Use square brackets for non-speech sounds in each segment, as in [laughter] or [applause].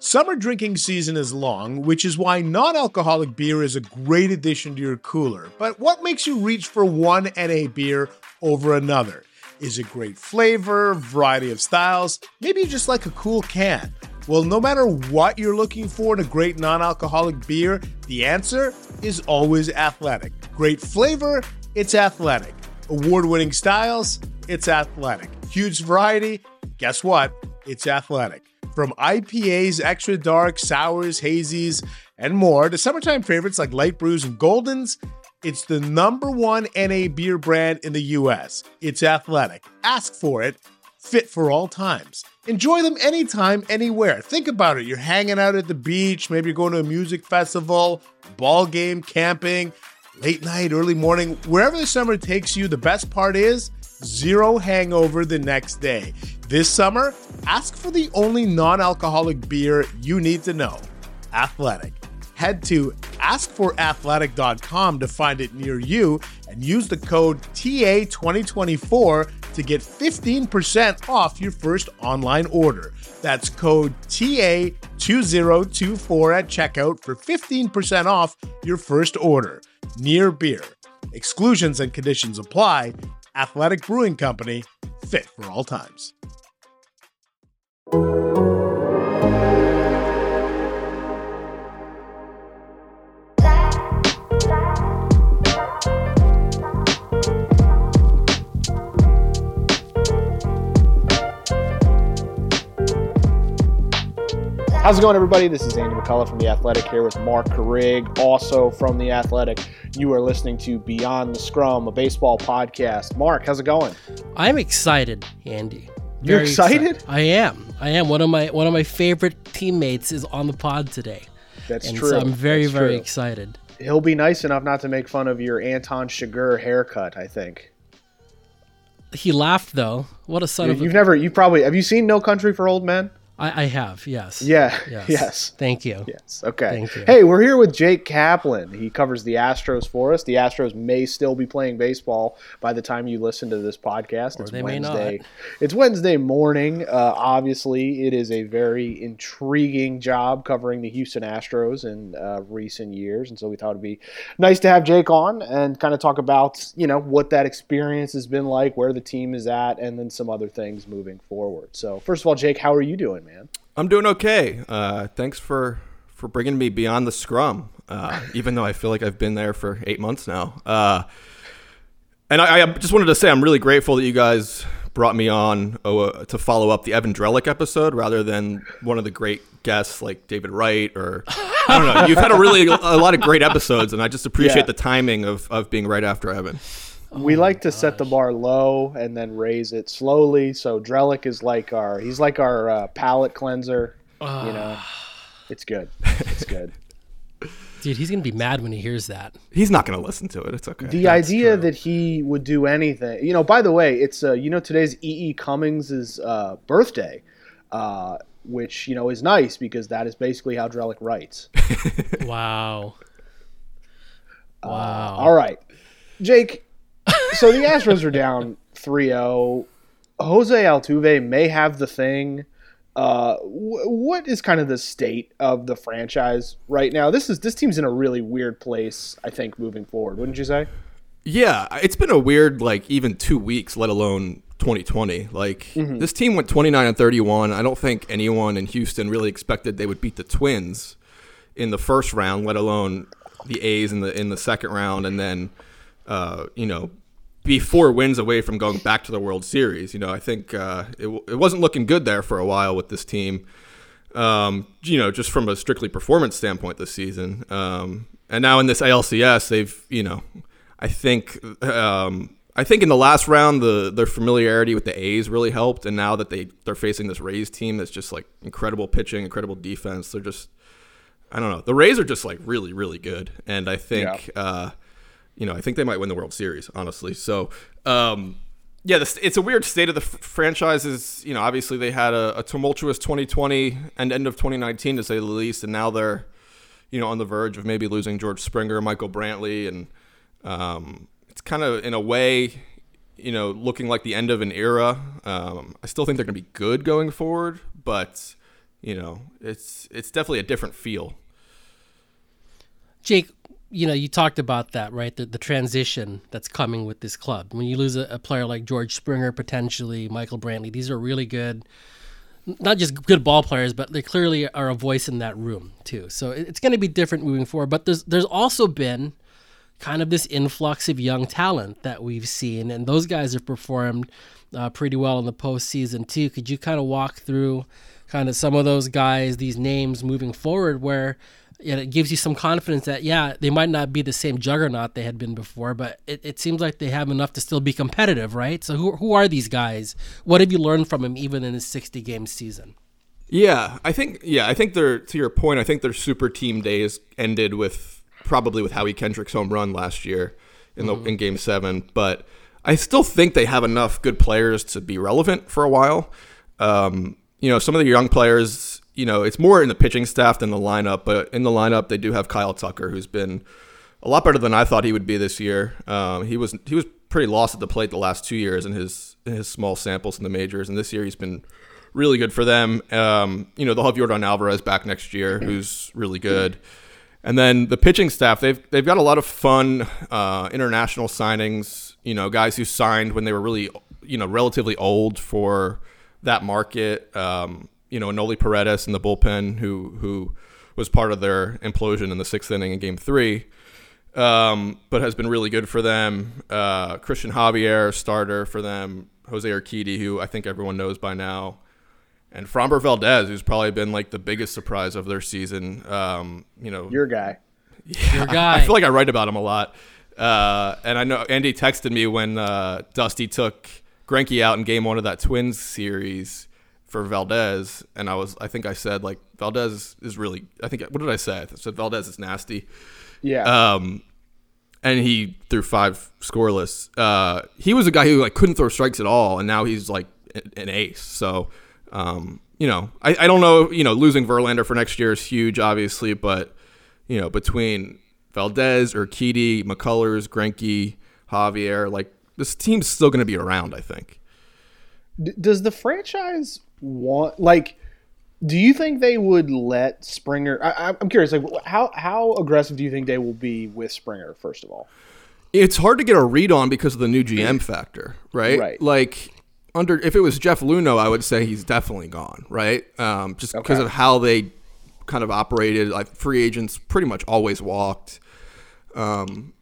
Summer drinking season is long, which is why non alcoholic beer is a great addition to your cooler. But what makes you reach for one NA beer over another? Is it great flavor, variety of styles? Maybe you just like a cool can. Well, no matter what you're looking for in a great non alcoholic beer, the answer is always athletic. Great flavor, it's athletic. Award winning styles, it's athletic. Huge variety, guess what? It's athletic. From IPAs, extra dark, sours, hazies, and more to summertime favorites like light brews and goldens, it's the number one NA beer brand in the US. It's athletic. Ask for it. Fit for all times. Enjoy them anytime, anywhere. Think about it. You're hanging out at the beach, maybe you're going to a music festival, ball game, camping, late night, early morning, wherever the summer takes you. The best part is zero hangover the next day. This summer, ask for the only non alcoholic beer you need to know Athletic. Head to askforathletic.com to find it near you and use the code TA2024 to get 15% off your first online order. That's code TA2024 at checkout for 15% off your first order. Near beer. Exclusions and conditions apply. Athletic Brewing Company, fit for all times. How's it going, everybody? This is Andy McCullough from The Athletic here with Marc Carig, also from The Athletic. You are listening to Beyond the Scrum, a baseball podcast. Mark, how's it going? I'm excited, Andy. You're excited? exci- I am. I am. One of my one of my favorite teammates is on the pod today. That's and true. So I'm very That's very true. excited. He'll be nice enough not to make fun of your Anton Chigurh haircut, I think. He laughed though. What a son You, of you've a never, you probably, have you seen No Country for Old Men? I, I have, yes. Yeah. Yes. [laughs] Yes. Thank you. Yes. Okay. Thank you. Hey, we're here with Jake Kaplan. He covers the Astros for us. The Astros may still be playing baseball by the time you listen to this podcast. Or it's they may not. Wednesday. It's Wednesday morning. Uh, obviously, it is a very intriguing job covering the Houston Astros in uh, recent years, and so we thought it'd be nice to have Jake on and kind of talk about you know what that experience has been like, where the team is at, and then some other things moving forward. So, first of all, Jake, how are you doing, man? I'm doing okay. Uh, thanks for for bringing me beyond the scrum, uh, even though I feel like I've been there for eight months now. Uh, and I, I just wanted to say I'm really grateful that you guys brought me on uh, to follow up the Evan Drellich episode rather than one of the great guests like David Wright or I don't know. You've had a really a lot of great episodes, and I just appreciate Yeah. the timing of, of being right after Evan. We like to set the bar low and then raise it slowly. So Drellich is like our he's like our uh, palate cleanser. you know, it's good. It's [laughs] good. Dude, he's gonna be mad when he hears that. He's not going to listen to it. It's okay. The idea that he would do anything, you know. By the way, it's uh, you know today's E. E. Cummings' uh, birthday, uh, which you know is nice because that is basically how Drellich writes. [laughs] Wow. Wow. All right, Jake. So the Astros are down 3-0. Jose Altuve may have the thing. Uh, wh- what is kind of the state of the franchise right now? This is this team's in a really weird place. I think moving forward, wouldn't you say? Yeah, it's been a weird like even two weeks, let alone 2020. Like this team went 29 and 31. I don't think anyone in Houston really expected they would beat the Twins in the first round, let alone the A's in the in the second round, and then uh, you know be four wins away from going back to the World Series. You know, I think uh, it, it wasn't looking good there for a while with this team. Um, you know, just from a strictly performance standpoint this season. Um, and now in this ALCS, they've you know, I think um, I think in the last round the their familiarity with the A's really helped, and now that they they're facing this Rays team that's just like incredible pitching, incredible defense, they're just I don't know. The Rays are just like really really good, and I think uh, you know I think they might win the World Series honestly. So. Um, yeah, this, it's a weird state of the f- franchises. You know, obviously they had a, a tumultuous 2020 and end of 2019 to say the least, and now they're, you know, on the verge of maybe losing George Springer, Michael Brantley, and um, it's kind of in a way, you know, looking like the end of an era. Um, I still think they're going to be good going forward, but you know, it's it's definitely a different feel. Jake, you know, you talked about that, right? The, the transition that's coming with this club. When you lose a, a player like George Springer, potentially Michael Brantley, these are really good, not just good ball players, but they clearly are a voice in that room too. So it, it's going to be different moving forward. But there's there's also been kind of this influx of young talent that we've seen, and those guys have performed uh, pretty well in the postseason too. Could you kind of walk through kind of some of those guys, these names moving forward, where it gives you some confidence that yeah, they might not be the same juggernaut they had been before, but it, it seems like they have enough to still be competitive, right? So who who are these guys? What have you learned from them even in a sixty game season? Yeah, I think yeah, I think they're to your point. I think their super team days ended with probably with Howie Kendrick's home run last year in the mm-hmm. in Game Seven, but I still think they have enough good players to be relevant for a while. Um, you know, some of the young players, you know, it's more in the pitching staff than the lineup, but in the lineup they do have Kyle Tucker, who's been a lot better than I thought he would be this year. Um, he was he was pretty lost at the plate the last two years in his in his small samples in the majors, and this year he's been really good for them. Um, you know, they'll have Yordan Alvarez back next year, who's really good. And then the pitching staff, they've they've got a lot of fun uh, international signings. You know, guys who signed when they were really, you know, relatively old for that market. Um, you know, Enoli Paredes in the bullpen, who who was part of their implosion in the sixth inning in Game Three, um, but has been really good for them. Uh, Cristian Javier, starter for them. Jose Urquidy, who I think everyone knows by now, and Framber Valdez, who's probably been like the biggest surprise of their season. Um, you know, your guy. Yeah, your guy. I feel like I write about him a lot. Uh, and I know Andy texted me when uh, Dusty took Greinke out in game one of that Twins series for Valdez, and I was I think I said like Valdez is really I think what did I say? I said Valdez is nasty. Yeah. Um, and he threw five scoreless. Uh, he was a guy who like couldn't throw strikes at all, and now he's like an ace. So, um, you know, I, I don't know. You know, losing Verlander for next year is huge, obviously, but you know, between Valdez, or Urquidy, McCullers, Greinke, Javier, like this team's still going to be around. I think. D- does the franchise want like? Do you think they would let Springer? I, am curious. Like, how how aggressive do you think they will be with Springer? First of all, it's hard to get a read on because of the new GM factor, right? Right. Like under if it was Jeff Luhnow, I would say he's definitely gone, right? Um, just because okay. of how they kind of operated. Like free agents pretty much always walked. Um,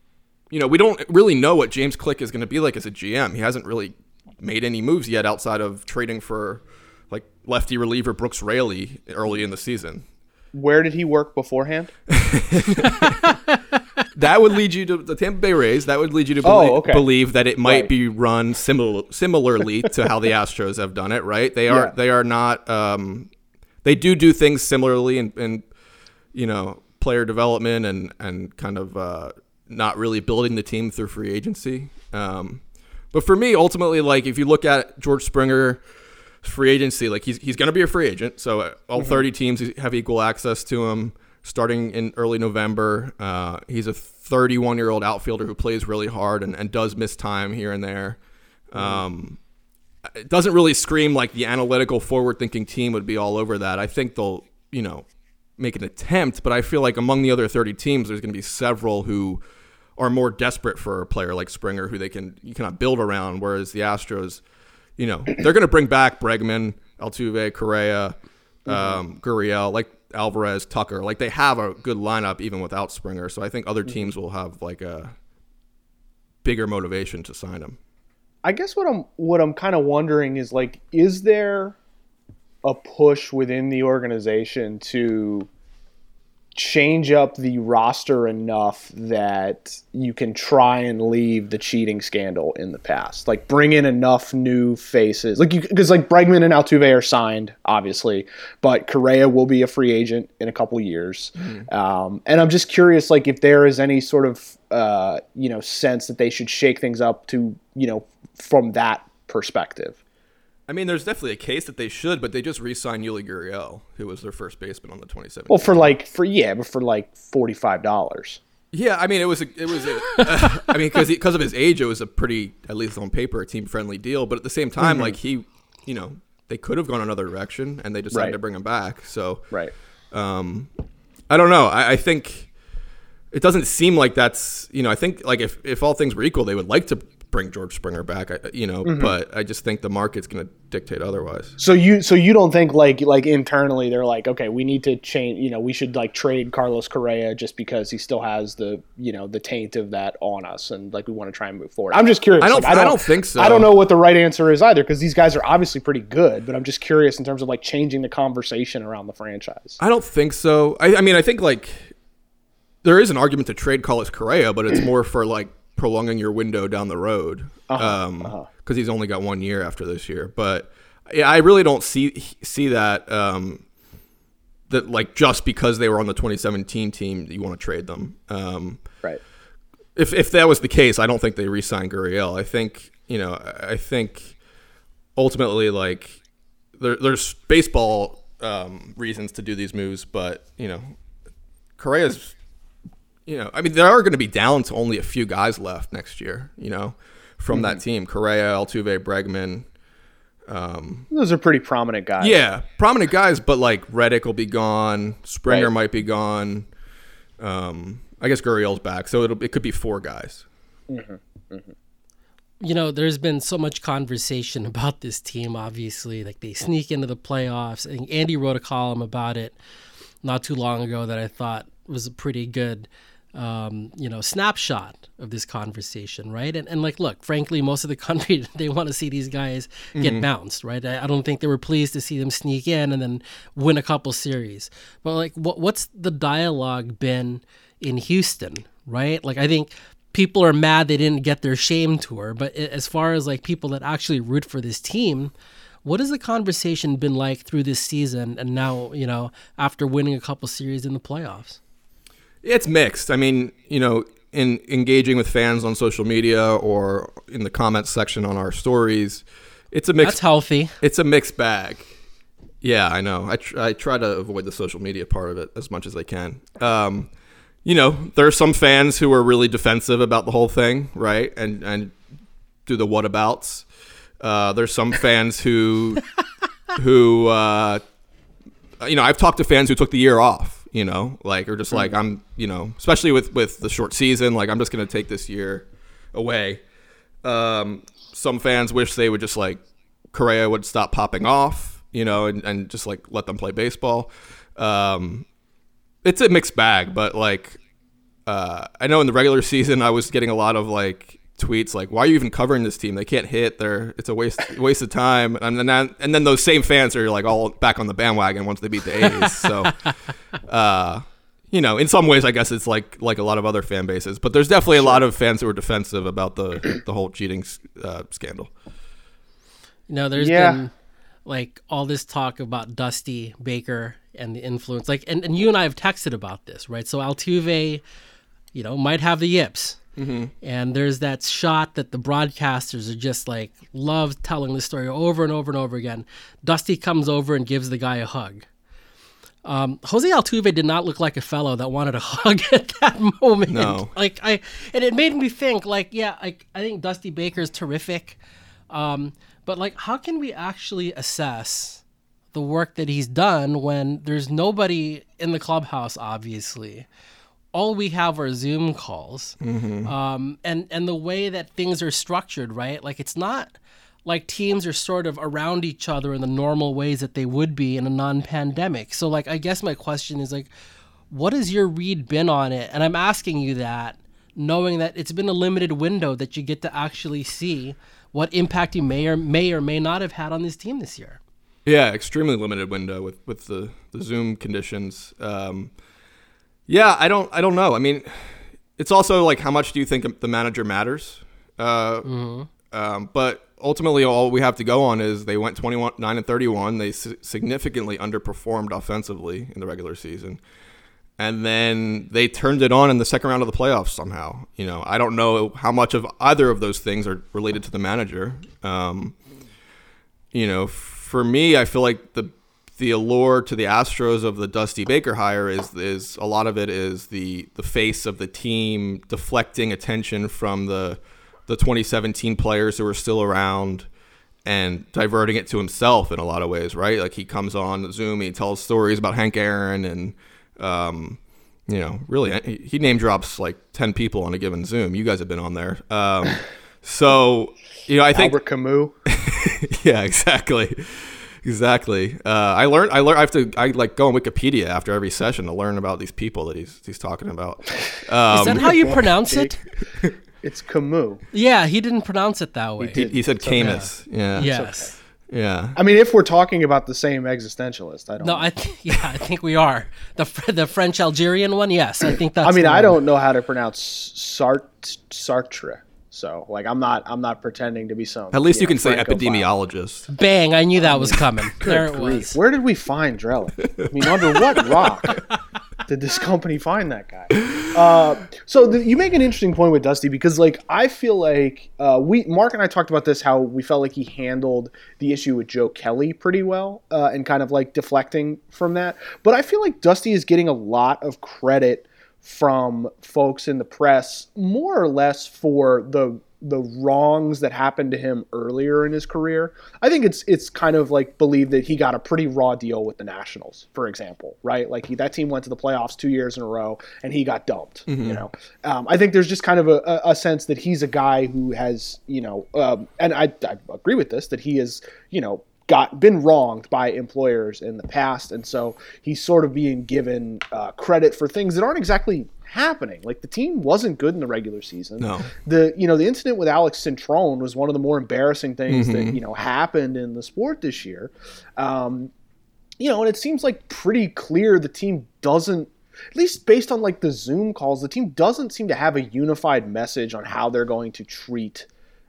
you know, we don't really know what James Click is going to be like as a GM. He hasn't really made any moves yet outside of trading for lefty reliever Brooks Raley early in the season. Where did he work beforehand? [laughs] that would lead you to the Tampa Bay Rays. That would lead you to oh, believe, okay. believe that it might right. be run similar, similarly to how the Astros have done it. Right? They are yeah. they are not. Um, they do do things similarly in, in you know player development and and kind of uh, not really building the team through free agency. Um, but for me, ultimately, like if you look at George Springer free agency, like he's he's going to be a free agent. So all mm-hmm. 30 teams have equal access to him starting in early November. Uh, he's a 31 year old outfielder who plays really hard and, and does miss time here and there. Mm-hmm. Um, it doesn't really scream like the analytical, forward thinking team would be all over that. I think they'll, you know, make an attempt, but I feel like among the other 30 teams, there's going to be several who are more desperate for a player like Springer who they can you cannot build around. Whereas the Astros, you know, they're going to bring back Bregman, Altuve, Correa, um, Gurriel, like Alvarez, Tucker. Like they have a good lineup even without Springer. So I think other teams will have like a bigger motivation to sign him. I guess what I'm what I'm kind of wondering is like, is there a push within the organization to change up the roster enough that you can try and leave the cheating scandal in the past. Like bring in enough new faces. Like because like Bregman and Altuve are signed, obviously, but Correa will be a free agent in a couple years. Mm-hmm. Um, and I'm just curious, like if there is any sort of uh, you know sense that they should shake things up to you know from that perspective. I mean, there's definitely a case that they should, but they just re-signed Yuli Gurriel, who was their first baseman on the 2017. Well, for like for yeah, but for like forty five dollars. Yeah, I mean, it was a, it was a, uh, [laughs] I mean, because because of his age, it was a pretty, at least on paper, a team friendly deal. But at the same time, mm-hmm. like he, you know, they could have gone another direction, and they decided Right. to bring him back. So Right. um, I don't know. I, I think it doesn't seem like that's you know. I think like if if all things were equal, they would like to bring George Springer back. You know, mm-hmm. but I just think the market's going to dictate otherwise. So you so you don't think like like internally they're like okay we need to change you know we should like trade Carlos Correa just because he still has the you know the taint of that on us and like we want to try and move forward. I'm just curious. I don't- like, I don't think so. I don't know what the right answer is either because these guys are obviously pretty good, but I'm just curious in terms of like changing the conversation around the franchise. I don't think so. I, I mean, I think like there is an argument to trade Carlos Correa, but it's more for like prolonging your window down the road because he's only got one year after this year. But yeah, I really don't see see that um, that like just because they were on the 2017 team, you want to trade them. Um, Right. if if that was the case, I don't think they re-signed Gurriel. I think you know, I I think ultimately like there, there's baseball um, reasons to do these moves, but you know, Correa's. You know, I mean, there are going to be down to only a few guys left next year. You know, from that hmm. team, Correa, Altuve, Bregman. Um, Those are pretty prominent guys. Yeah, prominent guys, but like Reddick will be gone. Springer Right. might be gone. Um, I guess Gurriel's back, so it'll it could be four guys. Mm-hmm, mm-hmm. you know, there's been so much conversation [laughs] about this team. Obviously, like they sneak into the playoffs. And Andy wrote a column about it not too long ago that I thought was pretty good, um, you know, snapshot of this conversation, right? And and like, look, frankly, most of the [laughs] country they want to see these guys get bounced, right? I, I don't think they were pleased to see them sneak in and then win a couple series. But like, what what's the dialogue been in Houston, right? Like, I think people are mad they didn't get their shame tour but as far as like people that actually root for this team what has the conversation been like through this season and now you know after winning a couple series in the playoffs It's mixed. I mean, you know, in engaging with fans on social media or in the comments section on our stories, it's a mixed that's healthy It's a mixed bag. Yeah, I know. I, tr- I try to avoid the social media part of it as much as I can. Um, you know, there are some fans who are really defensive about the whole thing, right? And and do the whatabouts. Uh, there's some [laughs] fans who who uh, you know I've talked to fans who took the year off. You know, like or just like I'm, you know, especially with with the short season, like I'm just gonna take this year away. Um, some fans wish they would just like Correa would stop popping off, you know, and, and just like let them play baseball. Um, it's a mixed bag, but like uh, I know in the regular season I was getting a lot of like tweets like, "Why are you even covering this team? They can't hit. They're it's a waste waste of time." And then that, and then those same fans are like all back on the bandwagon once they beat the A's. so, [laughs] uh, you know, in some ways, I guess it's like like a lot of other fan bases, but there's definitely a lot of fans who are defensive about the the whole cheating uh, scandal. No, know there's Yeah. been like all this talk about dusty baker and the influence like and, and you and i have texted about this right so altuve you know might have the yips and there's that shot that the broadcasters are just like love telling the story over and over and over again dusty comes over and gives the guy a hug um, Jose Altuve did not look like a fellow that wanted a [laughs] hug at that moment. No. Like I, and it made me think. Like, yeah, I, I think Dusty Baker's terrific, um, but like, how can we actually assess the work that he's done when there's nobody in the clubhouse? Obviously, all we have are Zoom calls, um, and and the way that things are structured, right? Like, it's not like teams are sort of around each other in the normal ways that they would be in a non-pandemic. So like I guess my question is like what has your read been on it? And I'm asking you that knowing that it's been a limited window that you get to actually see what impact you may or may or may not have had on this team this year. Yeah, extremely limited window with with the the Zoom conditions. Um, yeah, I don't I don't know. I mean, it's also like how much do you think the manager matters? Uh, um, but ultimately, all we have to go on is they went 29 and 31. They si- significantly underperformed offensively in the regular season. And then they turned it on in the second round of the playoffs somehow. You know, I don't know how much of either of those things are related to the manager. Um, you know, for me, I feel like the the allure to the Astros of the Dusty Baker hire is is a lot of it is the the face of the team deflecting attention from the the 2017 players who are still around and diverting it to himself in a lot of ways, right? Like he comes on Zoom, he tells stories about Hank Aaron, and um, you know, really, he- name drops like ten people on a given Zoom. You guys have been on there, um, so you know, I think Albert Camus. [laughs] yeah, exactly. Exactly. Uh, I learned. I learned. I have to. I like go on Wikipedia after every session to learn about these people that he's he's talking about. Um, Is that how you pronounce it? [laughs] It's Camus. Yeah, he didn't pronounce it that way. he, he said Camus. Yeah. yes. Yeah. I mean, if we're talking about the same existentialist, I don't. No, know. I th- [laughs] yeah, I think we are the the French Algerian one. Yes, I think that's. I mean, the I one. don't know how to pronounce Sart Sartre. So, like, I'm not. I'm not pretending to be some. At least you, know, can say Francophile. epidemiologist. Bang! I knew that was coming. there it Grief. was. Where did we find Drellich? I mean, under what [laughs] rock did this company find that guy? Uh, so the, you make an interesting point with Dusty because, like, I feel like uh, we Mark and I talked about this how we felt like he handled the issue with Joe Kelly pretty well uh, and kind of like deflecting from that. But I feel like Dusty is getting a lot of credit from folks in the press, more or less for the the wrongs that happened to him earlier in his career. I think it's it's kind of like believed that he got a pretty raw deal with the Nationals, for example, right? Like he, that team went to the playoffs two years in a row and he got dumped. You know, um, I think there's just kind of a, a- a sense that he's a guy who has, you know, um, and I, I agree with this that he is, you know, got been wronged by employers in the past, and so he's sort of being given uh, credit for things that aren't exactly happening. Like the team wasn't good in the regular season. No. The you know the incident with Alex Cintrón was one of the more embarrassing things that you know happened in the sport this year. Um, you know, and it seems like pretty clear the team doesn't. At least based on like the Zoom calls, the team doesn't seem to have a unified message on how they're going to treat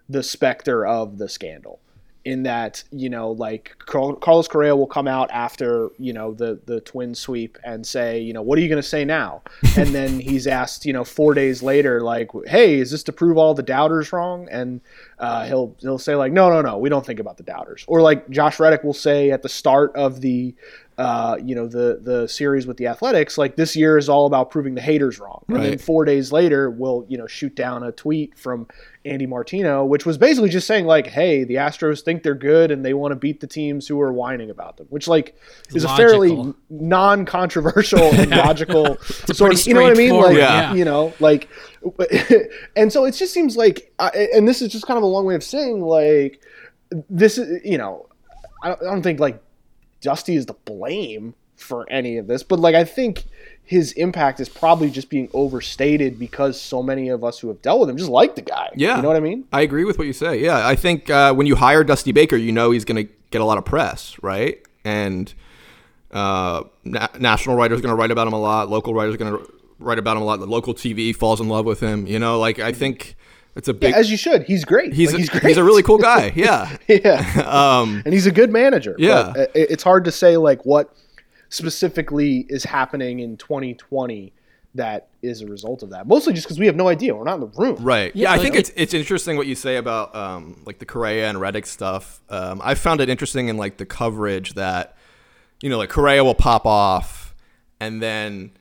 the specter of the scandal in that you know like Carlos Correa will come out after you know the the twin sweep and say you know what are you going to say now? [laughs] And then he's asked you know 4 days later like hey is this to prove all the doubters wrong? And uh, he'll he'll say like no no no we don't think about the doubters. Or like Josh Reddick will say at the start of the uh, you know the the series with the Athletics, like this year is all about proving the haters wrong. And then four days later, we'll you know shoot down a tweet from Andy Martino, which was basically just saying like, "Hey, the Astros think they're good and they want to beat the teams who are whining about them," which like is a fairly non-controversial and [laughs] logical sort of, you know what I mean? Like, yeah. you know, like, [laughs] and so it just seems like, and this is just kind of a long way of saying like, this is you know, I don't think like Dusty is to blame for any of this, but like I think his impact is probably just being overstated because so many of us who have dealt with him just like the guy. Yeah. you know what I mean? I agree with what you say. Yeah, I think uh, when you hire Dusty Baker, you know he's going to get a lot of press, right? And uh, na- national writers are going to write about him a lot. Local writers are going to write about him a lot. The local TV falls in love with him. You know, like I think it's a big. As you should. He's great. he's Like, a, he's great. he's a really cool [laughs] guy. Yeah. [laughs] yeah, [laughs] Um, and he's a good manager. Yeah. but it's hard to say like what specifically is happening in 2020 that is a result of that. Mostly just because we have no idea. We're not in the room. Right. Yeah, Yeah, I think it- it's it's interesting what you say about um, like the Correa and Reddick stuff. Um, I found it interesting in like the coverage that you know like Correa will pop off, and then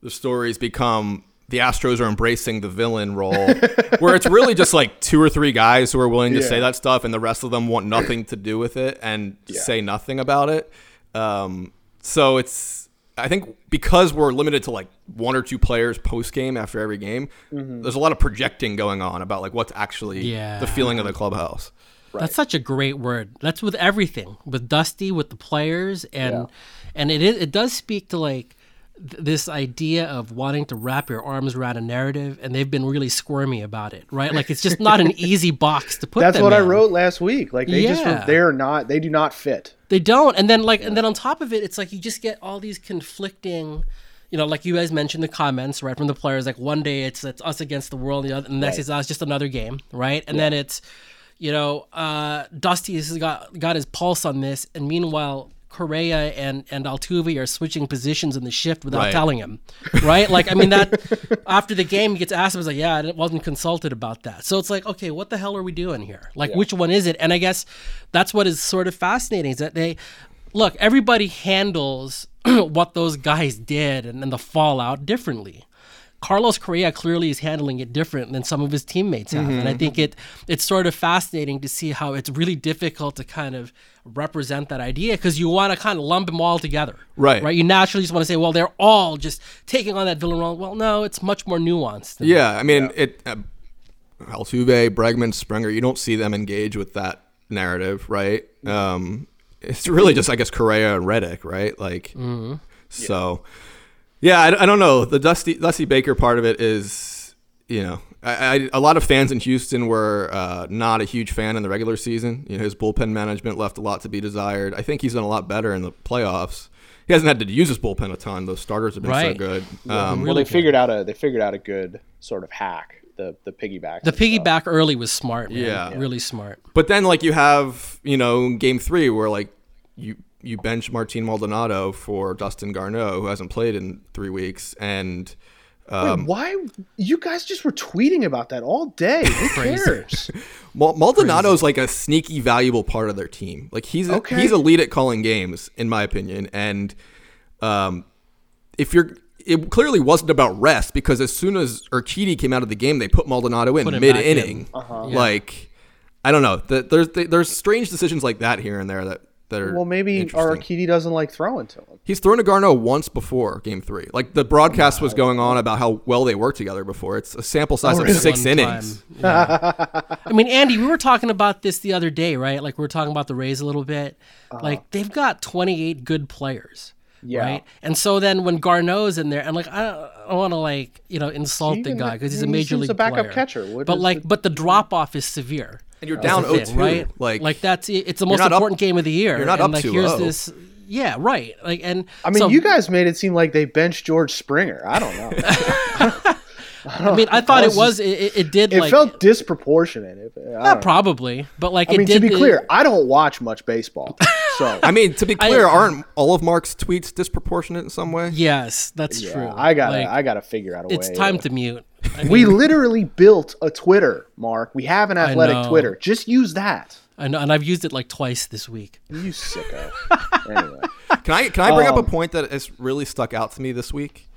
the stories become the Astros are embracing the villain role, [laughs] where it's really just like two or three guys who are willing to say that stuff, and the rest of them want nothing to do with it and say nothing about it. Um, so it's I think because we're limited to like one or two players post game after every game, there's a lot of projecting going on about like what's actually Yeah. the feeling of the clubhouse. That's such a great word. That's with everything, with Dusty, with the players, and Yeah. and it is, it does speak to like th- this idea of wanting to wrap your arms around a narrative, and they've been really squirmy about it, right? Like it's just not an [laughs] easy box to put. That's what I wrote last week. Like they just—they're not they do not fit. They don't, and then like, and then on top of it, it's like you just get all these conflicting. You know, like you guys mentioned the comments, right, from the players. Like one day it's it's us against the world, the other, and the next Right. it's us just another game, right? And then it's, you know, uh, Dusty has got got his pulse on this, and meanwhile Correa and and Altuve are switching positions in the shift without Right. telling him, [laughs] right? Like I mean that after the game he gets asked, "Was like, yeah, I wasn't consulted about that. So it's like, okay, what the hell are we doing here? Like which one is it? And I guess that's what is sort of fascinating is that they look everybody handles [clears throat] what those guys did and, and the fallout differently. Carlos Correa clearly is handling it different than some of his teammates have, and I think it it's sort of fascinating to see how it's really difficult to kind of represent that idea because you want to kind of lump them all together, Right. Right. You naturally just want to say, well, they're all just taking on that villain role. Well, no, it's much more nuanced. than Yeah, I mean, it. Uh, Altuve, Bregman, Springer. You don't see them engage with that narrative, right? Um, it's really just, I guess, Correa and Reddick, right? Like, Mm-hmm. so. Yeah, I, I don't know. The Dusty Dusty Baker part of it is, you know, I, I, a lot of fans in Houston were uh, not a huge fan in the regular season. You know, his bullpen management left a lot to be desired. I think he's done a lot better in the playoffs. He hasn't had to use his bullpen a ton. Those starters have been so good. Yeah, Um, well, they figured out a they figured out a good sort of hack the the piggyback. The piggyback early was smart, man. Yeah. Really smart. But then, like you have, you know, game three where like you you bench Martin Maldonado for Dustin Garneau, who hasn't played in three weeks, and um, why you guys just were tweeting about that all day? [laughs] Who cares? [laughs] Mal- Maldonado's like a sneaky, valuable part of their team. Like he's a, Okay. he's elite at calling games, in my opinion. And um, if you're, it clearly wasn't about rest because as soon as Urquidy came out of the game, they put Maldonado in Put him mid back inning. in. Like I don't know. The- There's there's strange decisions like that here and there that that are well, maybe interesting. Urquidy doesn't like throwing to him. He's thrown to Garneau once before game three. Like the broadcast was going on about how well they worked together before. It's a sample size of six One innings. [laughs] yeah. I mean, Andy, we were talking about this the other day, right? Like we were talking about the Rays a little bit. Uh-huh. Like they've got 28 good players. Yeah. Right. And so then when Garneau's in there, and like I don't, don't want to like you know insult the guy because he's a major just league a backup player. catcher. What but like, the- but the drop off is severe. And you're down the 0-2. right? Like, like that's it's the most not up- important game of the year. you're not and up like here's 2-0. this. Yeah, right. Like, and I mean, so- you guys made it seem like they benched George Springer. I don't know. [laughs] I mean, I thought I it was was. It, it- it did It like felt disproportionate. If- I, don't probably, but like I it mean, to did. be it- clear, I don't watch much baseball, so [laughs] I mean, to be clear, aren't all of Mark's tweets disproportionate in some way? Yes, that's yeah, true. I gotta, Like, I gotta figure out a it's way. It's time to- to mute. I We literally built a Twitter, Mark. We have an athletic. Twitter. Just use that. I know, and I've used it like twice this week. You sicko. [laughs] anyway, Can I can I bring up Um, a point that has really stuck out to me this week,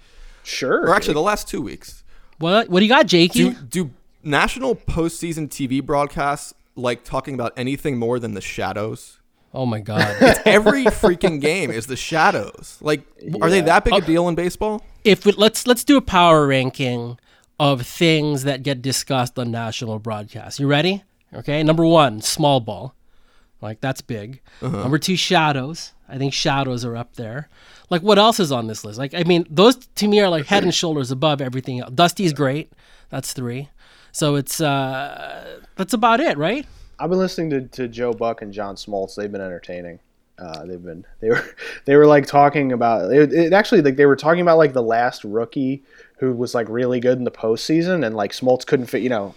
sure. or actually the last two weeks? What? What do you got, Jakey? Do do national postseason TV broadcasts like talking about anything more than the shadows? oh my god! it's Every freaking game is the shadows. Like, are they that big a deal in baseball? if we, let's let's do a power ranking of things that get discussed on national broadcasts. You ready? Okay. Number one, small ball. Like that's big. Uh-huh. Number two, shadows. I think shadows are up there. Like what else is on this list? Like I mean, those to me are like head and shoulders above everything else. Dusty's great. That's three. So it's uh that's about it, right? I've been listening to, to Joe Buck and John Smoltz. They've been entertaining. Uh, they've been they were [laughs] they were like talking about it, it actually like they were talking about like the last rookie who was like really good in the postseason and like Smoltz couldn't fit you know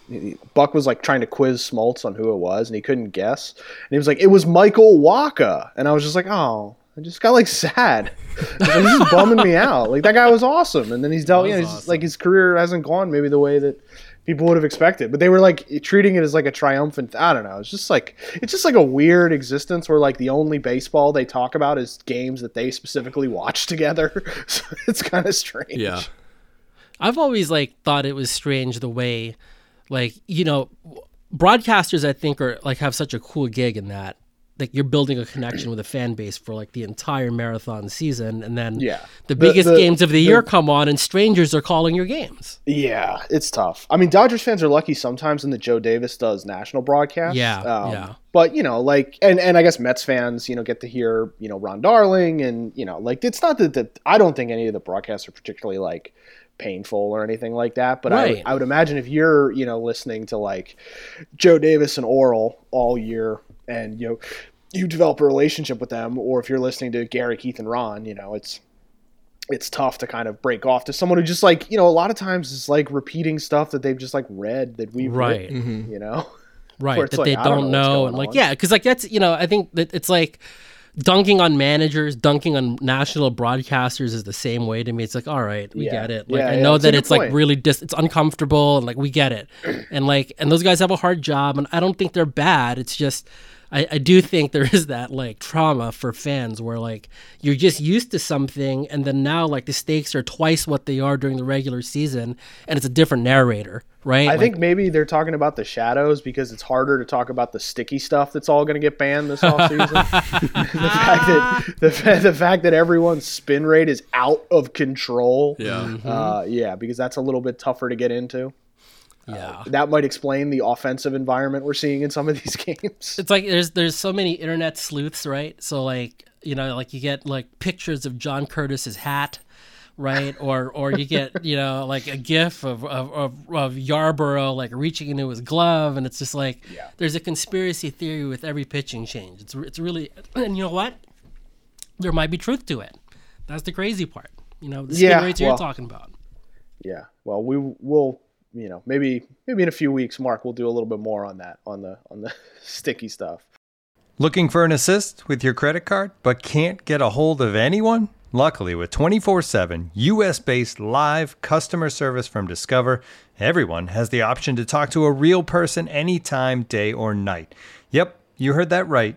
Buck was like trying to quiz Smoltz on who it was and he couldn't guess and he was like it was Michael Wacha and I was just like oh I just got like sad like, is bumming me out like that guy was awesome and then he's dealt you know he's, like his career hasn't gone maybe the way that people would have expected. But they were like treating it as like a triumphant. I don't know. It's just like it's just like a weird existence where like the only baseball they talk about is games that they specifically watch [laughs] together. so it's kind of strange. Yeah. I've always like thought it was strange the way, like you know, broadcasters I think are like have such a cool gig in that like you're building a connection with a fan base for like the entire marathon season, and then Yeah. the The- biggest the- games of the year come on, and strangers are calling your games. Yeah, it's tough. I mean, Dodgers fans are lucky sometimes when the Joe Davis does national broadcasts. Yeah, Um, yeah. But you know, like, and and I guess Mets fans, you know, get to hear you know Ron Darling, and you know, like it's not that that I don't think any of the broadcasts are particularly like painful or anything like that. But I, Right. would- I would imagine if you're you know listening to like Joe Davis and Orel all year, and you know you develop a relationship with them, or if you're listening to Gary, Keith, and Ron, you know, it's it's tough to kind of break off to someone who just like you know a lot of times is like repeating stuff that they've just like read that we've Right. written, you know [laughs] right that like, they don't, don't know know and like on. yeah because like that's you know i think that it's like dunking on managers dunking on national broadcasters is the same way to me. It's like all right we Yeah. get it. Like Yeah, i know a that it's like really dis- it's uncomfortable and like we get it. And like and those guys have a hard job and i don't think they're bad. It's just I, I do think there is that like trauma for fans where like you're just used to something and then now like the stakes are twice what they are during the regular season and it's a different narrator, right? I Like, think maybe they're talking about the shadows because it's harder to talk about the sticky stuff that's all going to get banned this [laughs] offseason. [laughs] the fact that the, fa- the fact that everyone's spin rate is out of control. Yeah. Uh, yeah, because that's a little bit tougher to get into. Uh, yeah. That might explain the offensive environment we're seeing in some of these [laughs] games. it's like there's there's so many internet sleuths, right? So like you know, like you get like pictures of John Curtiss's hat, right? [laughs] Or or you get you know like a GIF of of, of, of Yarbrough like reaching into his glove, and it's just like there's a conspiracy theory with every pitching change. It's it's really and you know what? There might be truth to it. That's the crazy part. You know, the Yeah, rates well- you're talking about. Yeah. Well, we will. You know, maybe maybe in a few weeks, Mark, we'll do a little bit more on that on the on the [laughs] sticky stuff. Looking for an assist with your credit card but can't get a hold of anyone? Luckily, with 24 7 US based live customer service from Discover, everyone has the option to talk to a real person anytime, day or night. Yep, you heard that right.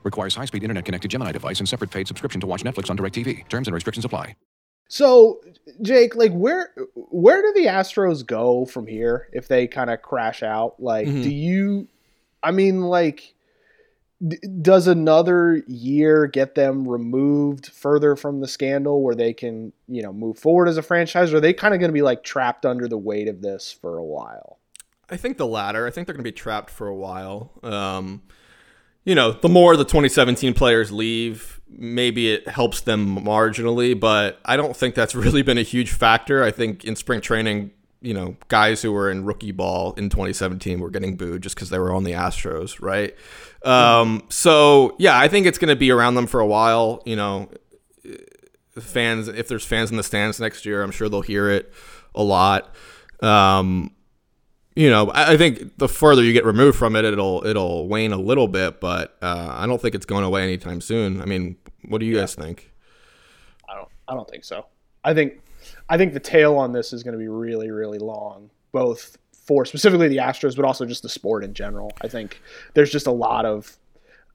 Requires high speed internet connected Gemini device and separate paid subscription to watch Netflix on DirecTV. Terms and restrictions apply. So, Jake, like where where do the Astros go from here if they kind of crash out? Like, do you? I mean, like, d- does another year get them removed further from the scandal where they can, you know, move forward as a franchise? Or are they kind of going to be like trapped under the weight of this for a while? I think the latter. I think they're going to be trapped for a while. Um, you know, the more the 2017 players leave, maybe it helps them marginally, but I don't think that's [laughs] really been a huge factor. I think in spring training, you know, guys who were in rookie ball in 2017 were getting booed just because they were on the Astros, right? Um, so yeah, I think it's going to be around them for a while. You know, fans, if there's fans in the stands next year, I'm sure they'll hear it a lot. Um, you know, I, I think the further you get removed from it, it'll it'll wane a little bit, but uh, I don't think it's going away anytime soon. I mean, what do you guys think? I don't. I don't think so. I think. I think the tail on this is going to be really, really long, both for specifically the Astros, but also just the sport in general. I think there's just a lot of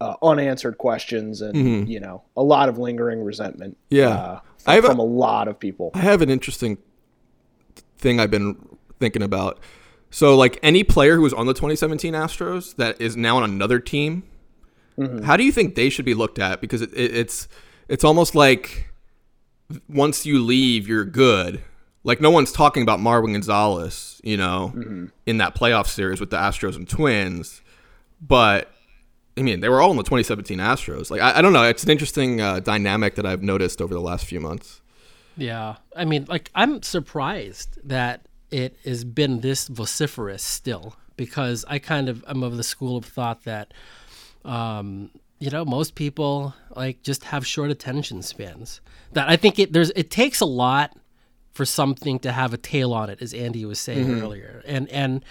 uh, unanswered questions and you know a lot of lingering resentment. Yeah. uh, I have a- from a lot of people. I have an interesting thing I've been thinking about. So, like any player who was on the 2017 Astros that is now on another team, how do you think they should be looked at? Because it, it, it's it's almost like once you leave, you're good. Like no one's talking about Marwin Gonzalez, you know, in that playoff series with the Astros and Twins, but I mean they were all in the 2017 Astros. Like I, I don't know, it's an interesting uh, dynamic that I've noticed over the last few months. Yeah, I mean, like I'm surprised that it has been this vociferous still, because I kind of am of the school of thought that, um, you know, most people like just have short attention spans. That I think it there's it takes a lot for something to have a tail on it, as Andy was saying earlier, and and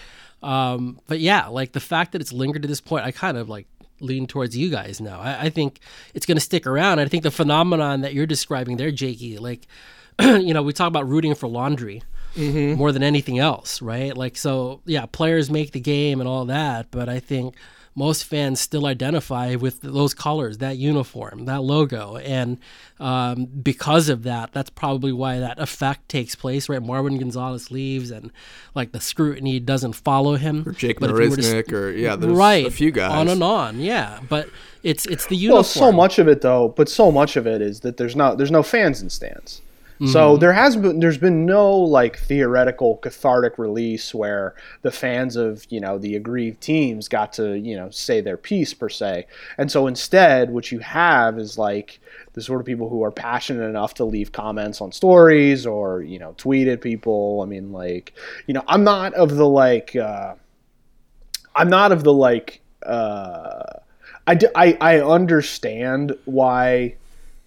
um, but yeah, like the fact that it's lingered to this point, I kind of like lean towards you guys now. I, I think it's going to stick around. I think the phenomenon that you're describing there, Jakey, like, [clears throat] you know, we talk about rooting for laundry more than anything else, right? Like, so yeah, players make the game and all that, but I think most fans still identify with those colors, that uniform, that logo, and um, because of that, that's probably why that effect takes place. Right, Marwin Gonzalez leaves, and like the scrutiny doesn't follow him. Or Jake But if you were to s- Marisnick, or yeah, there's right, a few guys. on and on. Yeah, but it's it's the uniform. Well, so much of it though, but so much of it is that there's not there's no fans in stands. So there has been there's been no like theoretical cathartic release where the fans of you know the aggrieved teams got to you know say their piece per se, and so instead what you have is like the sort of people who are passionate enough to leave comments on stories or you know tweet at people. I mean like you know I'm not of the like uh, I'm not of the like. Uh, I, d- I, I understand why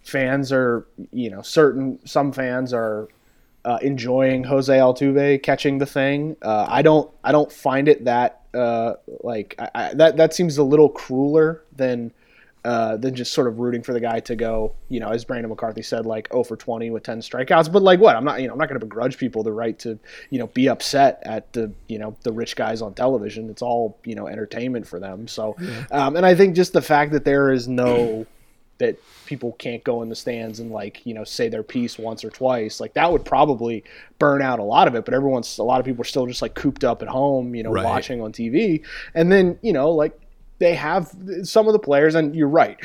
fans are you know certain some fans are uh, enjoying Jose Altuve catching the thing. Uh, I don't I don't find it that uh, like I, I, that that seems a little crueler than uh, than just sort of rooting for the guy to go you know as Brandon McCarthy said like 0 for 20 with 10 strikeouts. But like what I'm not you know I'm not going to begrudge people the right to you know be upset at the you know the rich guys on television. It's all you know entertainment for them. So um, and I think just the fact that there is no that people can't go in the stands and like you know say their piece once or twice like that would probably burn out a lot of it. But everyone's a lot of people are still just like cooped up at home you know Right. watching on tv and then you know like they have some of the players and you're right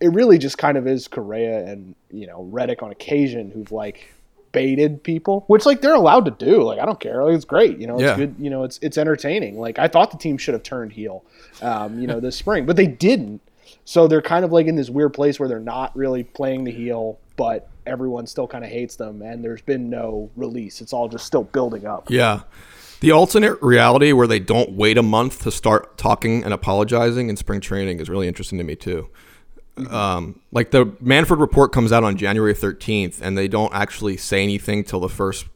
it really just kind of is Correa and you know Reddick on occasion who've like baited people which like they're allowed to do. Like i don't care. Like, it's great. You know it's Yeah. good you know it's it's entertaining. Like i thought the team should have turned heel um, you know this spring but they didn't so they're kind of like in this weird place where they're not really playing the heel, but everyone still kind of hates them, and there's been no release. It's all just still building up. Yeah. The alternate reality where they don't wait a month to start talking and apologizing in spring training is really interesting to me too. Um, like the Manfred report comes out on January 13th, and they don't actually say anything till the first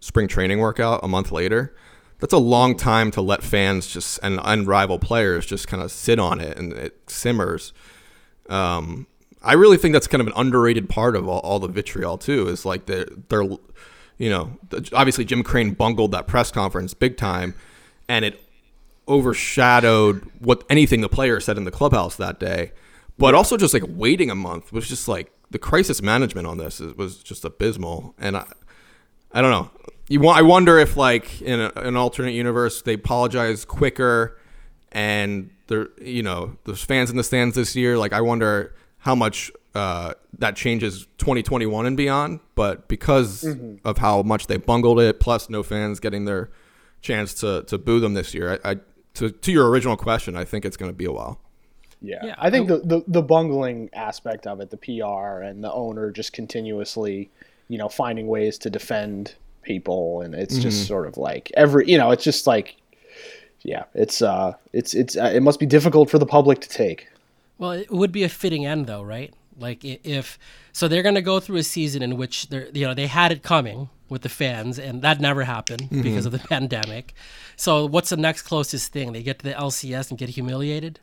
spring training workout a month later. That's a long time to let fans just and unrivaled players just kind of sit on it and it simmers. Um, I really think that's kind of an underrated part of all, all the vitriol too. Is like they're they're you know obviously Jim Crane bungled that press conference big time, and it overshadowed what anything the player said in the clubhouse that day. But also just like waiting a month was just like the crisis management on this is, was just abysmal, and I I don't know. You want I wonder if like in a, an alternate universe they apologize quicker and there you know there's fans in the stands this year. Like i wonder how much uh, that changes 2021 and beyond but because of how much they bungled it plus no fans getting their chance to, to boo them this year I, I to, to your original question i think it's going to be a while. Yeah, Yeah, I think the, the the bungling aspect of it, the PR and the owner just continuously, you know, finding ways to defend people, and it's just sort of like every, you know, it's just like, yeah, it's uh, it's it's uh, it must be difficult for the public to take. Well, it would be a fitting end, though, right? Like if so, they're going to go through a season in which they're you know they had it coming with the fans, and that never happened because of the [laughs] pandemic. So what's the next closest thing? They get to the LCS and get humiliated,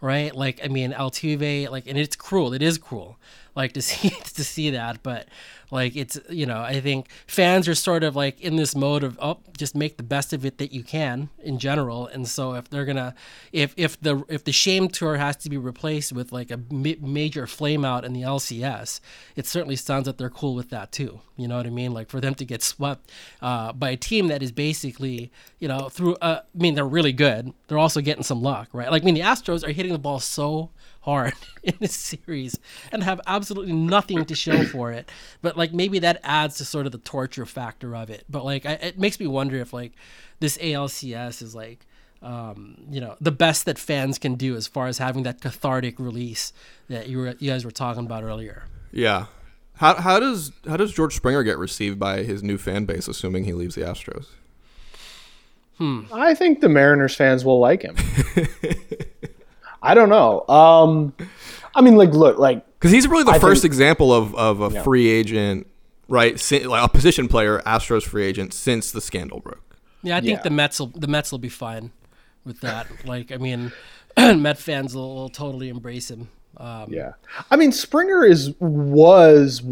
right? Like I mean, Altuve, like, and it's cruel. It is cruel, like to [laughs] see to see that, but like it's you know I think fans are sort of like in this mode of oh just make the best of it that you can in general, and so if they're gonna if if the if the shame tour has to be replaced with like a ma- major flame out in the LCS, it certainly sounds that they're cool with that too. You know what I mean? Like for them to get swept uh, by a team that is basically you know through uh, I mean they're really good. They're also getting some luck, right? Like I mean the Astros are hitting the ball so hard [laughs] in this series and have absolutely nothing to show for it. But like maybe that adds to sort of the torture factor of it. But like I, it makes me wonder if like this ALCS is like um, you know the best that fans can do as far as having that cathartic release that you were you guys were talking about earlier. yeah how, how does how does george springer get received by his new fan base assuming he leaves the astros Hmm. I think the Mariners fans will like him. [laughs] I don't know. Um, I mean, like, look, like Because he's really the I first think- example of, of a free agent, right? si- Like a position player, Astros free agent since the scandal broke. Yeah, I think Yeah. the Mets will the Mets will be fine with that. [laughs] like I mean, [clears throat] Met fans will, will totally embrace him. Um, Yeah, I mean Springer is was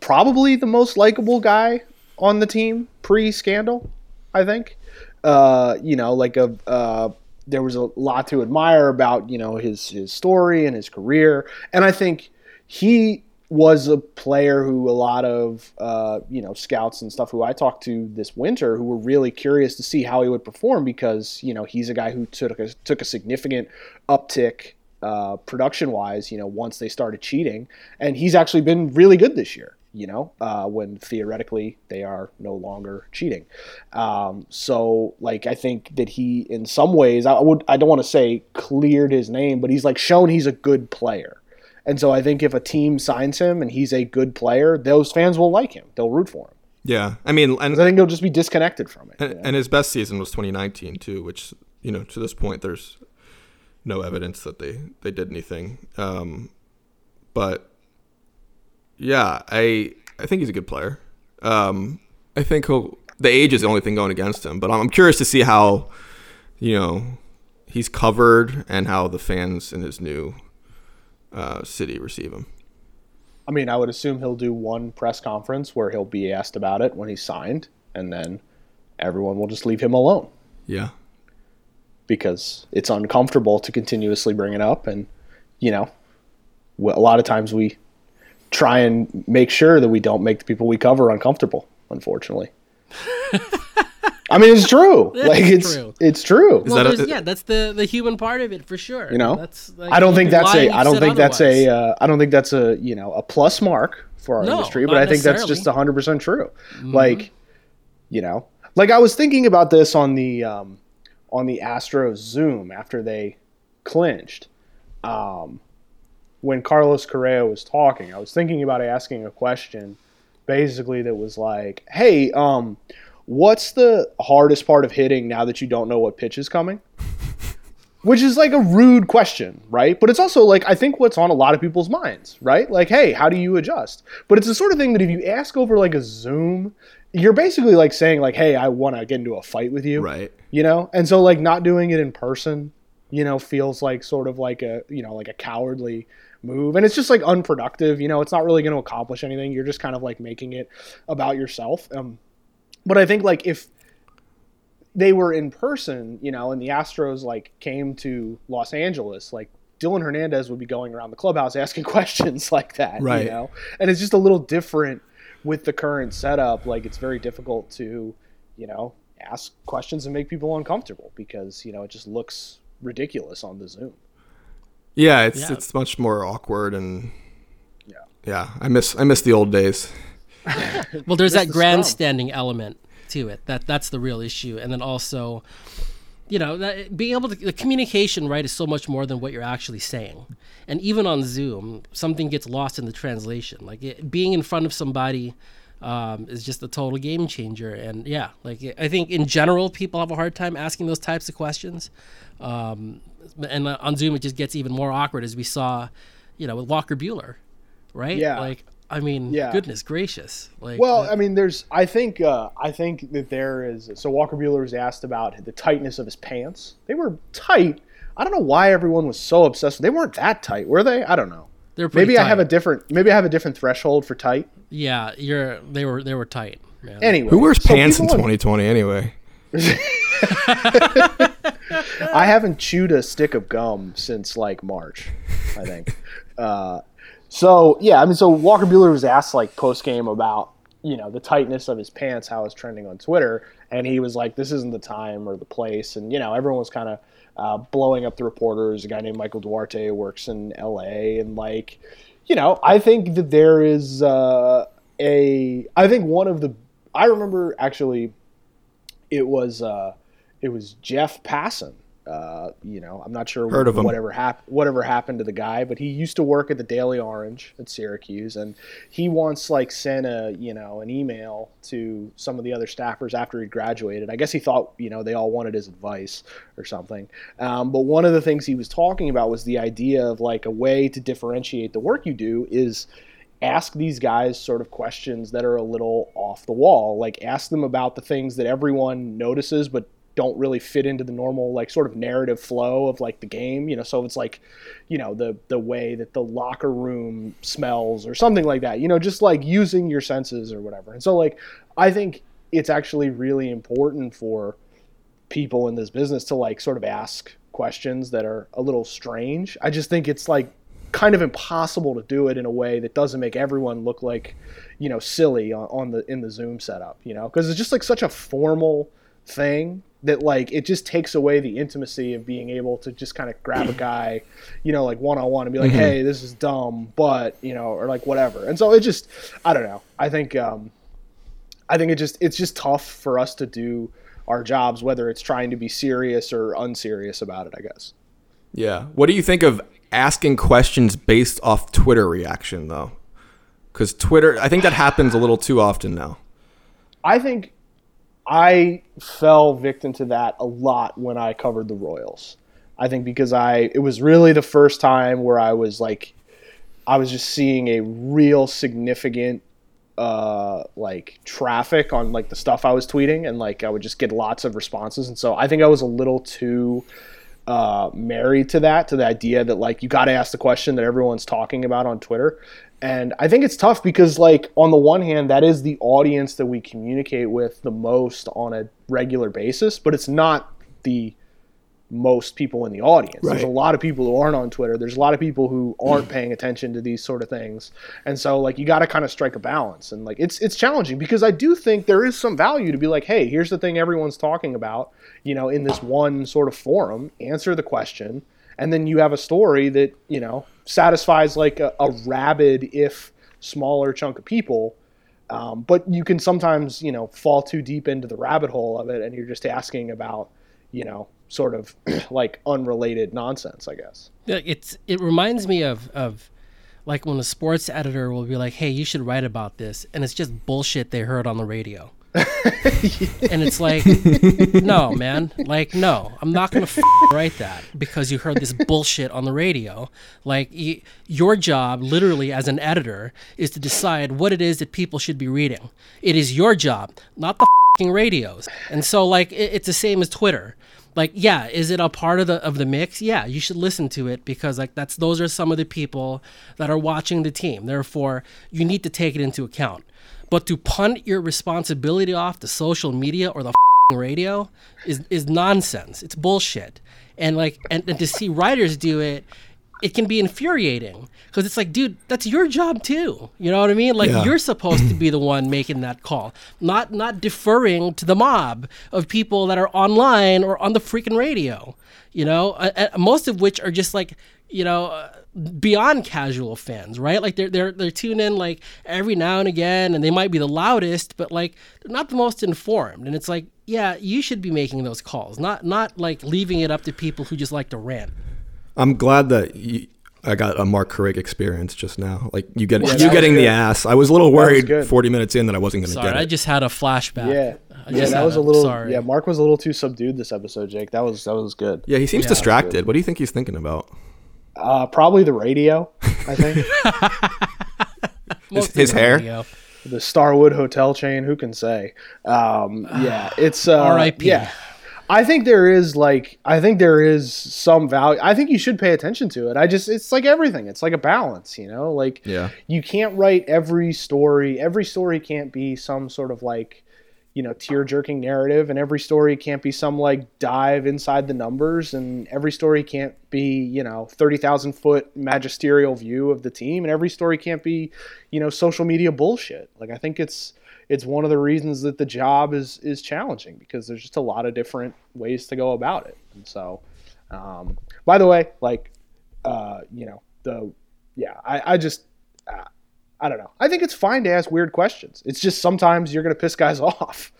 probably the most likable guy on the team pre-scandal. I think, uh, you know, like a uh, there was a lot to admire about you know his his story and his career, and I think he was a player who a lot of uh, you know scouts and stuff who I talked to this winter who were really curious to see how he would perform because you know he's a guy who took a, took a significant uptick uh, production wise you know once they started cheating. And he's actually been really good this year you know uh, when theoretically they are no longer cheating um, so like I think that he in some ways I would I don't want to say cleared his name but he's like shown he's a good player and so I think if a team signs him and he's a good player, those fans will like him. They'll root for him. Yeah, I mean, and I think he'll just be disconnected from it. And, and, his best season was 2019 too, which you know to this point there's no evidence that they they did anything. Um, but yeah, I I think he's a good player. Um, I think he'll. The age is the only thing going against him, but I'm curious to see how you know he's covered and how the fans in his new uh, city receive him. I mean, I would assume he'll do one press conference where he'll be asked about it when he's signed, and then everyone will just leave him alone. Yeah. Because it's uncomfortable to continuously bring it up, and you know, a lot of times we try and make sure that we don't make the people we cover uncomfortable. Unfortunately. [laughs] I mean, it's true. like it's true. it's true. Well, that a, yeah, that's the the human part of it for sure. You know, that's. Like, I don't think that's a. I don't think otherwise. that's a. Uh, I don't think that's a you know a plus mark for our no, industry, but I think that's just hundred percent true. Mm-hmm. Like, you know, like I was thinking about this on the um, on the Astros Zoom after they clinched. Um, when Carlos Correa was talking, I was thinking about asking a question, basically that was like, "Hey, um." what's the hardest part of hitting now that you don't know what pitch is coming? [laughs] Which is like a rude question, right? But it's also like I think what's on a lot of people's minds, right? Like, hey, how do you adjust? But it's the sort of thing that if you ask over like a Zoom, you're basically like saying like, hey, I want to get into a fight with you, right? You know, and so like not doing it in person, you know, feels like sort of like a you know like a cowardly move and it's just like unproductive you know it's not really going to accomplish anything you're just kind of like making it about yourself um but I think like if they were in person, you know, and the Astros like came to Los Angeles, like Dylan Hernandez would be going around the clubhouse asking [laughs] questions like that, right. you know. And it's just a little different with the current setup. Like it's very difficult to, you know, ask questions and make people uncomfortable because, you know, it just looks ridiculous on the Zoom. Yeah, it's yeah. it's much more awkward and yeah. Yeah, I miss I miss the old days. [laughs] well, there's that the grandstanding scrum. element to it. That that's the real issue, and then also, you know, that being able to the communication right is so much more than what you're actually saying. And even on Zoom, something gets lost in the translation. Like it, being in front of somebody. Um, is just a total game changer. And yeah, like I think in general, people have a hard time asking those types of questions. Um, and on Zoom, it just gets even more awkward, as we saw, you know, with Walker Buehler, right? Yeah. Like I mean, yeah. goodness gracious! Like, well, I mean, there's. I think. Uh, I think that there is. So Walker Buehler was asked about the tightness of his pants. They were tight. I don't know why everyone was so obsessed. They weren't that tight, were they? I don't know. Maybe tight. I have a different. Maybe I have a different threshold for tight. Yeah, you're. They were. They were tight. Man. Anyway, who wears so pants in 2020 anyway? [laughs] I haven't chewed a stick of gum since like March, I think. [laughs] Uh, so yeah, I mean, so Walker Buehler was asked like post game about you know the tightness of his pants, how it's trending on Twitter, and he was like, "This isn't the time or the place," and you know everyone was kind of uh, blowing up the reporters. A guy named Michael Duarte works in L.A. and like, you know, I think that there is uh, a. I think one of the. I remember actually, it was uh, it was Jeff Passan uh, you know, I'm not sure Heard of whatever happened whatever happened to the guy, but he used to work at the Daily Orange at Syracuse, and he once like sent a you know an email to some of the other staffers after he graduated. I guess he thought you know they all wanted his advice or something. Um, but one of the things he was talking about was the idea of like a way to differentiate the work you do is ask these guys sort of questions that are a little off the wall. Like ask them about the things that everyone notices but don't really fit into the normal like sort of narrative flow of like the game you know so it's like you know the the way that the locker room smells or something like that you know just like using your senses or whatever and so like i think it's actually really important for people in this business to like sort of ask questions that are a little strange. I just think it's like kind of impossible to do it in a way that doesn't make everyone look like, you know, silly on, on the in the Zoom setup, you know, because it's just like such a formal thing that like it just takes away the intimacy of being able to just kind of grab a guy, you know, like one on one and be like, "Hey, this is dumb," but, you know, or like whatever. And so it just I don't know. I think um I think it just it's just tough for us to do our jobs whether it's trying to be serious or unserious about it, I guess. Yeah. What do you think of asking questions based off Twitter reaction though? Because Twitter, I think that happens a little too often now. I think I fell victim to that a lot when I covered the Royals. I think because I it was really the first time where I was like I was just seeing a real significant uh like traffic on like the stuff I was tweeting and like I would just get lots of responses and so I think I was a little too uh married to that to the idea that like you got to ask the question that everyone's talking about on Twitter and I think it's tough because, like, on the one hand, that is the audience that we communicate with the most on a regular basis, but it's not the most people in the audience. There's a lot of people who aren't on Twitter. There's a lot of people who aren't [clears throat] paying attention to these sort of things. And so like you got to kind of strike a balance. And like it's it's challenging because I do think there is some value to be like, "Hey, here's the thing everyone's talking about, you know, in this one sort of forum, answer the question." And then you have a story that, you know, satisfies like a, a rabid if smaller chunk of people. Um, but you can sometimes, you know, fall too deep into the rabbit hole of it and you're just asking about, you know, sort of [clears throat] like unrelated nonsense, I guess. It's it reminds me of of like when a sports editor will be like, "Hey, you should write about this," and it's just bullshit they heard on the radio. [laughs] and it's like, no, man, like, no, I'm not gonna f- write that because you heard this bullshit on the radio. Like, y- your job, literally as an editor, is to decide what it is that people should be reading. It is your job, not the fing radios. And so, like, it, it's the same as Twitter like yeah is it a part of the of the mix yeah you should listen to it because like that's those are some of the people that are watching the team therefore you need to take it into account but to punt your responsibility off to social media or the f***ing radio is is nonsense it's bullshit and like and, and to see writers do it it can be infuriating because it's like, dude, that's your job too. You know what I mean? Like Yeah. you're supposed to be the one [clears throat] making that call, not not deferring to the mob of people that are online or on the freaking radio. You know, uh, uh, most of which are just like, you know. Uh, beyond casual fans right like they're they're they're tuned in like every now and again and they might be the loudest but like they're not the most informed and it's like yeah you should be making those calls not not like leaving it up to people who just like to rant I'm glad that you, I got a Marc Carig experience just now. Like you get Yeah, you that was getting the ass. I was a little worried 40 minutes in that I wasn't going to get it. i just had a flashback Yeah. I Yeah, that had was a little sorry. yeah, Mark was a little too subdued this episode, Jake. That was that was good. yeah, he seems Yeah. distracted. What do you think he's thinking about? Uh, probably the radio, I think. [laughs] [laughs] Most of his hair? radio. the Starwood Hotel chain, who can say? Um, yeah, [sighs] it's uh, R.I.P.. Yeah. I think there is like I think there is some value. I think you should pay attention to it. I just it's like everything. It's like a balance, you know? Like Yeah. you can't write every story. Every story can't be some sort of like you know tear jerking narrative and every story can't be some like dive inside the numbers and every story can't be you know 30,000 foot magisterial view of the team and every story can't be you know social media bullshit. Like i think it's it's one of the reasons that the job is is challenging because there's just a lot of different ways to go about it. And so um, by the way like uh, you know the yeah i, I just uh, I don't know. I think it's fine to ask weird questions. It's just sometimes you're going to piss guys [laughs] off.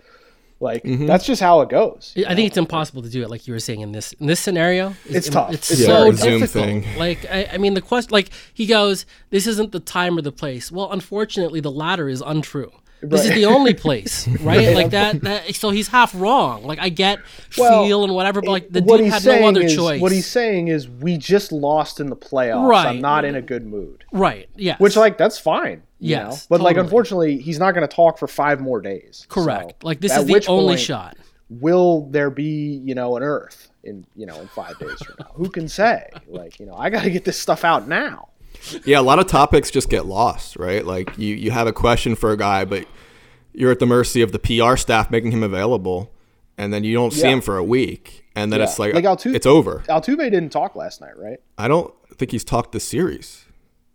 Like mm-hmm. that's just how it goes. I think it's impossible to do it, like you were saying in this in this scenario. It's tough. It's, It's so very difficult. thing. Like I, I mean, the question, like he goes, "This isn't the time or the place." Well, unfortunately, the latter is untrue. This is the only place, [laughs] right? Like that, that. So he's half wrong. Like I get Well, feel and whatever, but like the dude had no other is, choice. What he's saying is, we just lost in the playoffs. Right. I'm not in a good mood. right? Yeah. Which, like, that's fine. Yes, know? But like, unfortunately, he's not going to talk for five more days. correct. So, like this is the only shot. Will there be, you know, an Earth in, you know, in five days from now? Who can say? Like, you know, I got to get this stuff out now. Yeah, a lot of topics just get lost, right? Like you, you have a question for a guy, but you're at the mercy of the PR staff making him available. and then you don't see Yeah. him for a week, and then Yeah. it's like, Like Altuve- it's over. Altuve didn't talk last night, right? I don't think he's talked this series.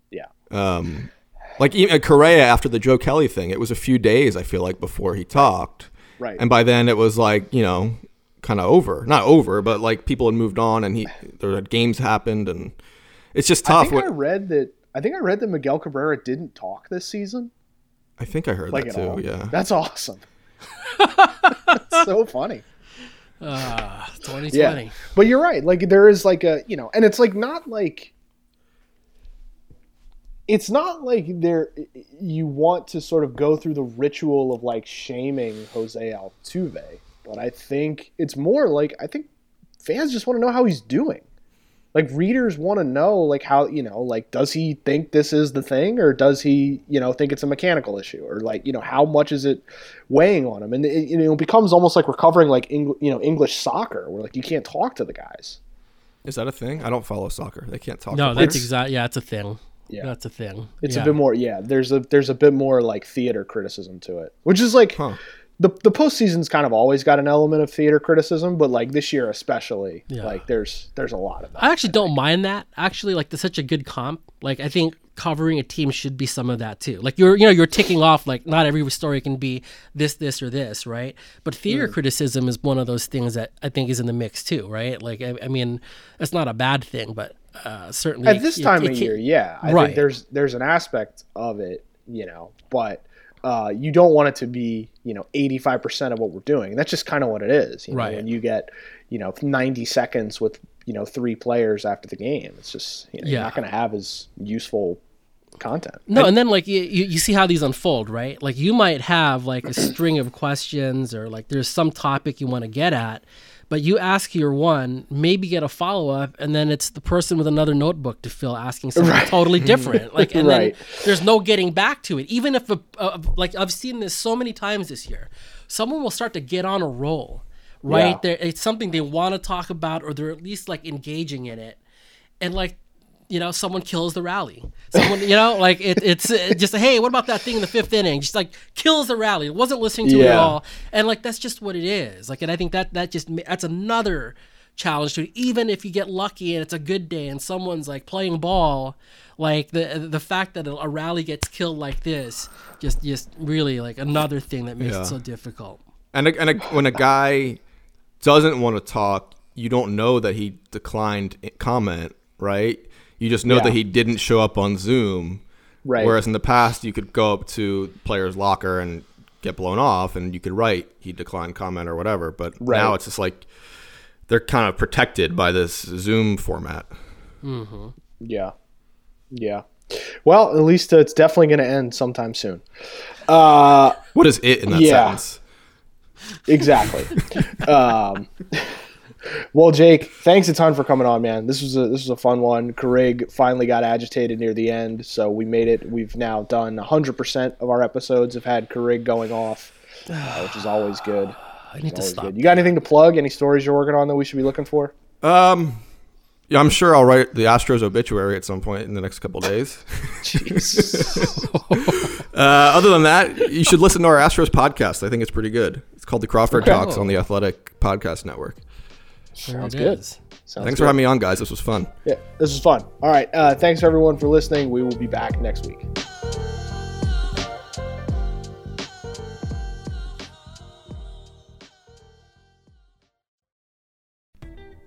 Yeah. Um, like even Correa after the Joe Kelly thing, it was a few days I feel like before he talked, Right. and by then it was like you know kind of over, not over, but like people had moved on, and he there had games happened, and it's just tough. I tough. think I read that. I think I read that Miguel Cabrera didn't talk this season. I think I heard Like that too. all. Yeah. That's awesome. [laughs] That's so funny. Ah, 2020. Yeah. But you're right. Like there is like a you know, and it's like not like it's not like there you want to sort of go through the ritual of like shaming Jose Altuve, but I think it's more like I think fans just want to know how he's doing. Like readers want to know like how, you know, like does he think this is the thing or does he, you know, think it's a mechanical issue or like, you know, how much is it weighing on him? And it, you know, it becomes almost like recovering like Eng- you know, English soccer where like you can't talk to the guys. Is that a thing? I don't follow soccer. They can't talk. No, to that's players? exact. Yeah, it's a thing. Yeah. that's a thing. It's Yeah. a bit more, yeah. There's a there's a bit more like theater criticism to it, which is like Huh. The the postseason's kind of always got an element of theater criticism, but like this year especially, Yeah. like there's there's a lot of that. I actually don't mind that. Actually, like that's such a good comp. Like I think covering a team should be some of that too. Like you're you know you're ticking off like not every story can be this this or this right. But Mm. theater criticism is one of those things that I think is in the mix too, right? Like I, I mean, it's not a bad thing, but uh, certainly At this it- time it of can- year, yeah, I Right. think there's there's an aspect of it, you know, but uh, you don't want it to be, you know, 85% of what we're doing. That's just kind of what it is. You know, Right. when you get, you know, 90 seconds with, you know, three players after the game, it's just, you know, you're not going to have as useful content. No, and then like you, you see how these unfold, right? Like you might have like a string of questions or like there's some topic you want to get at, but you ask your one, maybe get a follow up, and then it's the person with another notebook to fill asking something totally [laughs] different. Like, and Right. then there's no getting back to it. Even if a, uh, like I've seen this so many times this year, someone will start to get on a roll, right? Yeah. There, it's something they want to talk about, or they're at least like engaging in it, and like you know, someone kills the rally. Someone, you know, like it, it's uh, just hey, what about that thing in the fifth inning? Just like kills the rally. It Wasn't listening to it at all, and like that's just what it is. Like, and I think that that just ma- that's another challenge to it. Even if you get lucky and it's a good day and someone's like playing ball, like the the fact that a, a rally gets killed like this, just just really like another thing that makes Yeah. it so difficult. And a, and a, when a guy doesn't want to talk, you don't know that he declined comment, right? You just know Yeah. that he didn't show up on Zoom. Right. Whereas in the past, you could go up to player's locker and get blown off, and you could write he declined comment or whatever. But Right. now it's just like they're kind of protected by this Zoom format. Mm-hmm. Yeah. Yeah. Well, at least uh, it's definitely going to end sometime soon. Uh, What is it in that Yeah. sentence? exactly. [laughs] um, well, Jake, thanks a ton for coming on, man. This was a this was a fun one. Carig finally got agitated near the end, so we made it. We've now done 100% of our episodes have had Carig going off, uh, which is always good. [sighs] I need to stop. good. You got anything to plug? Any stories you're working on that we should be looking for? Um, yeah, I'm sure I'll write the Astros obituary at some point in the next couple days. [laughs] uh, other than that, you should listen to our Astros podcast. I think it's pretty good. It's called the Crawford Talks on the Athletic Podcast Network. There Sounds it good. is. Sounds Thanks good. for having me on, guys. This was fun. Yeah, this was fun. All right. Uh, thanks everyone for listening. We will be back next week.